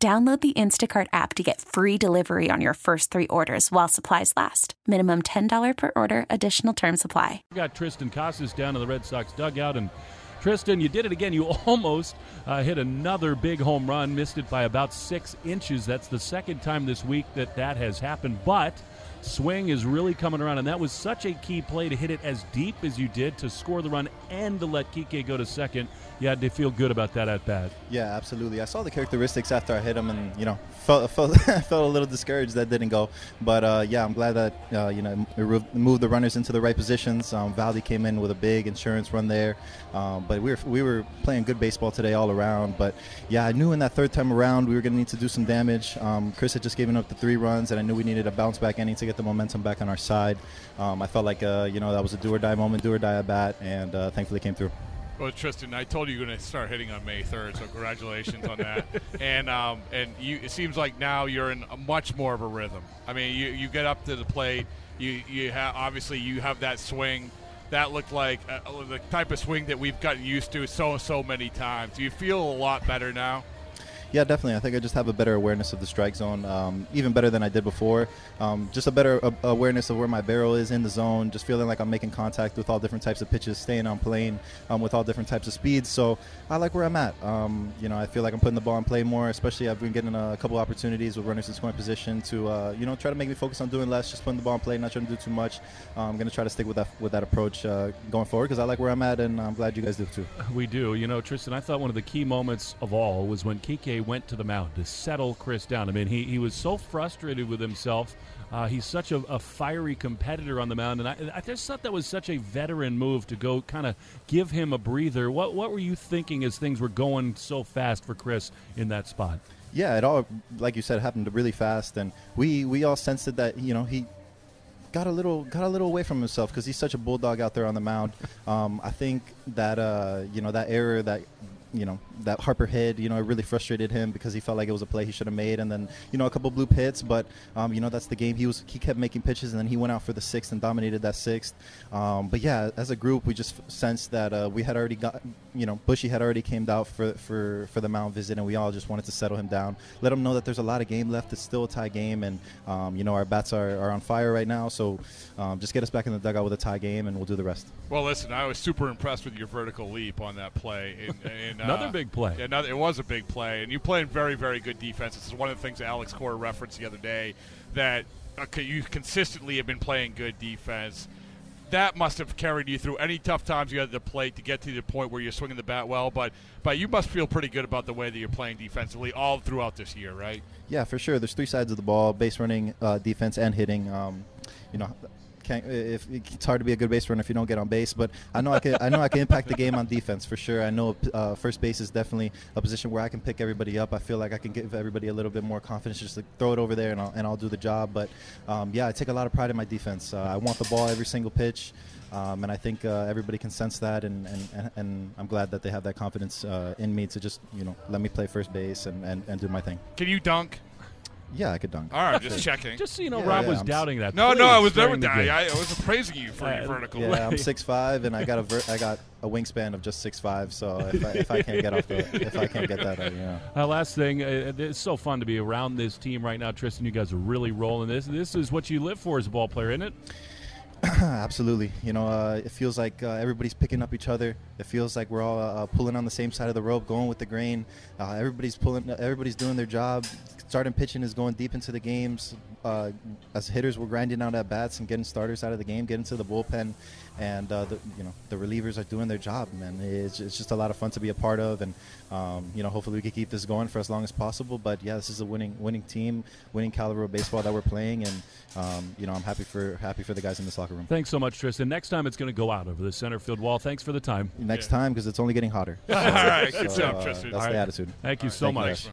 Download the Instacart app to get free delivery on your first three orders while supplies last. Minimum $10 per order, additional term supply. We got Triston Casas down in the Red Sox dugout. And Triston, you did it again. You almost uh, hit another big home run, missed it by about six inches. That's the second time this week that that has happened. But swing is really coming around, and that was such a key play to hit it as deep as you did to score the run and to let Kike go to second. You had to feel good about that at bat. Yeah, absolutely. I saw the characteristics after I hit him, and you know, felt felt, felt a little discouraged that didn't go. But uh, yeah, I'm glad that uh, you know moved the runners into the right positions. Um, Valdi came in with a big insurance run there, um, but we were we were playing good baseball today all around. But yeah, I knew in that third time around we were going to need to do some damage. Um, Chris had just given up the three runs, and I knew we needed a bounce back inning to get the momentum back on our side. Um, I felt like uh, you know that was a do or die moment, do or die at bat, and uh, thankfully came through. Well, Triston, I told you you're going to start hitting on May 3rd, so congratulations on that. And um, and you, it seems like now you're in much more of a rhythm. I mean, you, you get up to the plate. You you have obviously you have that swing. That looked like uh, the type of swing that we've gotten used to so so many times. Do you feel a lot better now? Yeah, definitely. I think I just have a better awareness of the strike zone, um, even better than I did before. Um, just a better uh, awareness of where my barrel is in the zone, just feeling like I'm making contact with all different types of pitches, staying on plane um, with all different types of speeds. So I like where I'm at. Um, you know, I feel like I'm putting the ball in play more, especially I've been getting a couple opportunities with runners in scoring position to, uh, you know, try to make me focus on doing less, just putting the ball in play, not trying to do too much. Uh, I'm going to try to stick with that with that approach uh, going forward because I like where I'm at, and I'm glad you guys do too. We do. You know, Triston, I thought one of the key moments of all was when Kike went to the mound to settle Chris down. I mean, he, he was so frustrated with himself. Uh, he's such a, a, fiery competitor on the mound, and I, I, just thought that was such a veteran move to go kind of give him a breather. What what were you thinking as things were going so fast for Chris in that spot? Yeah, it all, like you said, happened really fast, and we we all sensed that you know he got a little got a little away from himself because he's such a bulldog out there on the mound. Um, I think that uh, you know that error that you know that Harper hit, you know, it really frustrated him because he felt like it was a play he should have made, and then you know a couple blue hits, but um, you know that's the game. He was he kept making pitches, and then he went out for the sixth and dominated that sixth. Um, but yeah, as a group, we just sensed that uh, we had already got, you know, Bushy had already came out for for for the mound visit, and we all just wanted to settle him down, let him know that there's a lot of game left. It's still a tie game, and um, you know our bats are, are on fire right now, so um, just get us back in the dugout with a tie game, and we'll do the rest. Well, listen, I was super impressed with your vertical leap on that play. And, and, Another uh, big play. Yeah, another, it was a big play, and you played very, very good defense. This is one of the things that Alex Cora referenced the other day that okay, you consistently have been playing good defense. That must have carried you through any tough times you had to play to get to the point where you're swinging the bat well. But but you must feel pretty good about the way that you're playing defensively all throughout this year, right? Yeah, for sure. There's three sides of the ball: base running, uh, defense, and hitting. Um, you know, can't. If it's hard to be a good base runner if you don't get on base, but I know I can. I know I can impact the game on defense for sure. I know uh, first base is definitely a position where I can pick everybody up. I feel like I can give everybody a little bit more confidence, just to throw it over there and I'll, and I'll do the job. But um, yeah, I take a lot of pride in my defense. Uh, I want the ball every single pitch. Um, and I think uh, everybody can sense that, and, and, and I'm glad that they have that confidence uh, in me to just you know let me play first base and, and, and do my thing. Can you dunk? Yeah, I could dunk. All right, just checking. Just so you know, Yeah, Rob yeah, was I'm doubting that. No, no, I was never during the I, I was praising you for Uh, your vertical. Yeah, I'm Wait. six five, and I got a ver- I got a wingspan of just six five. So if I, if I can't get off the if I can't get that, uh, you know. Uh, last thing, uh, it's so fun to be around this team right now, Triston. You guys are really rolling. This this is what you live for as a ball player, isn't it? Absolutely. You know, uh, it feels like uh, everybody's picking up each other. It feels like we're all uh, pulling on the same side of the rope, going with the grain. Uh, everybody's pulling. Everybody's doing their job. Starting pitching is going deep into the games. Uh, as hitters, we're grinding out at bats and getting starters out of the game, getting to the bullpen, and uh, the, you know the relievers are doing their job. Man, it's, it's just a lot of fun to be a part of, and um, you know hopefully we can keep this going for as long as possible. But yeah, this is a winning winning team, winning caliber of baseball that we're playing, and um, you know I'm happy for happy for the guys in this locker room. Thanks so much, Triston. Next time it's going to go out over the center field wall. Thanks for the time. Next time because it's only getting hotter. All right, good job, uh, Triston. That's All the right. attitude. Thank you so Thank you, much. guys.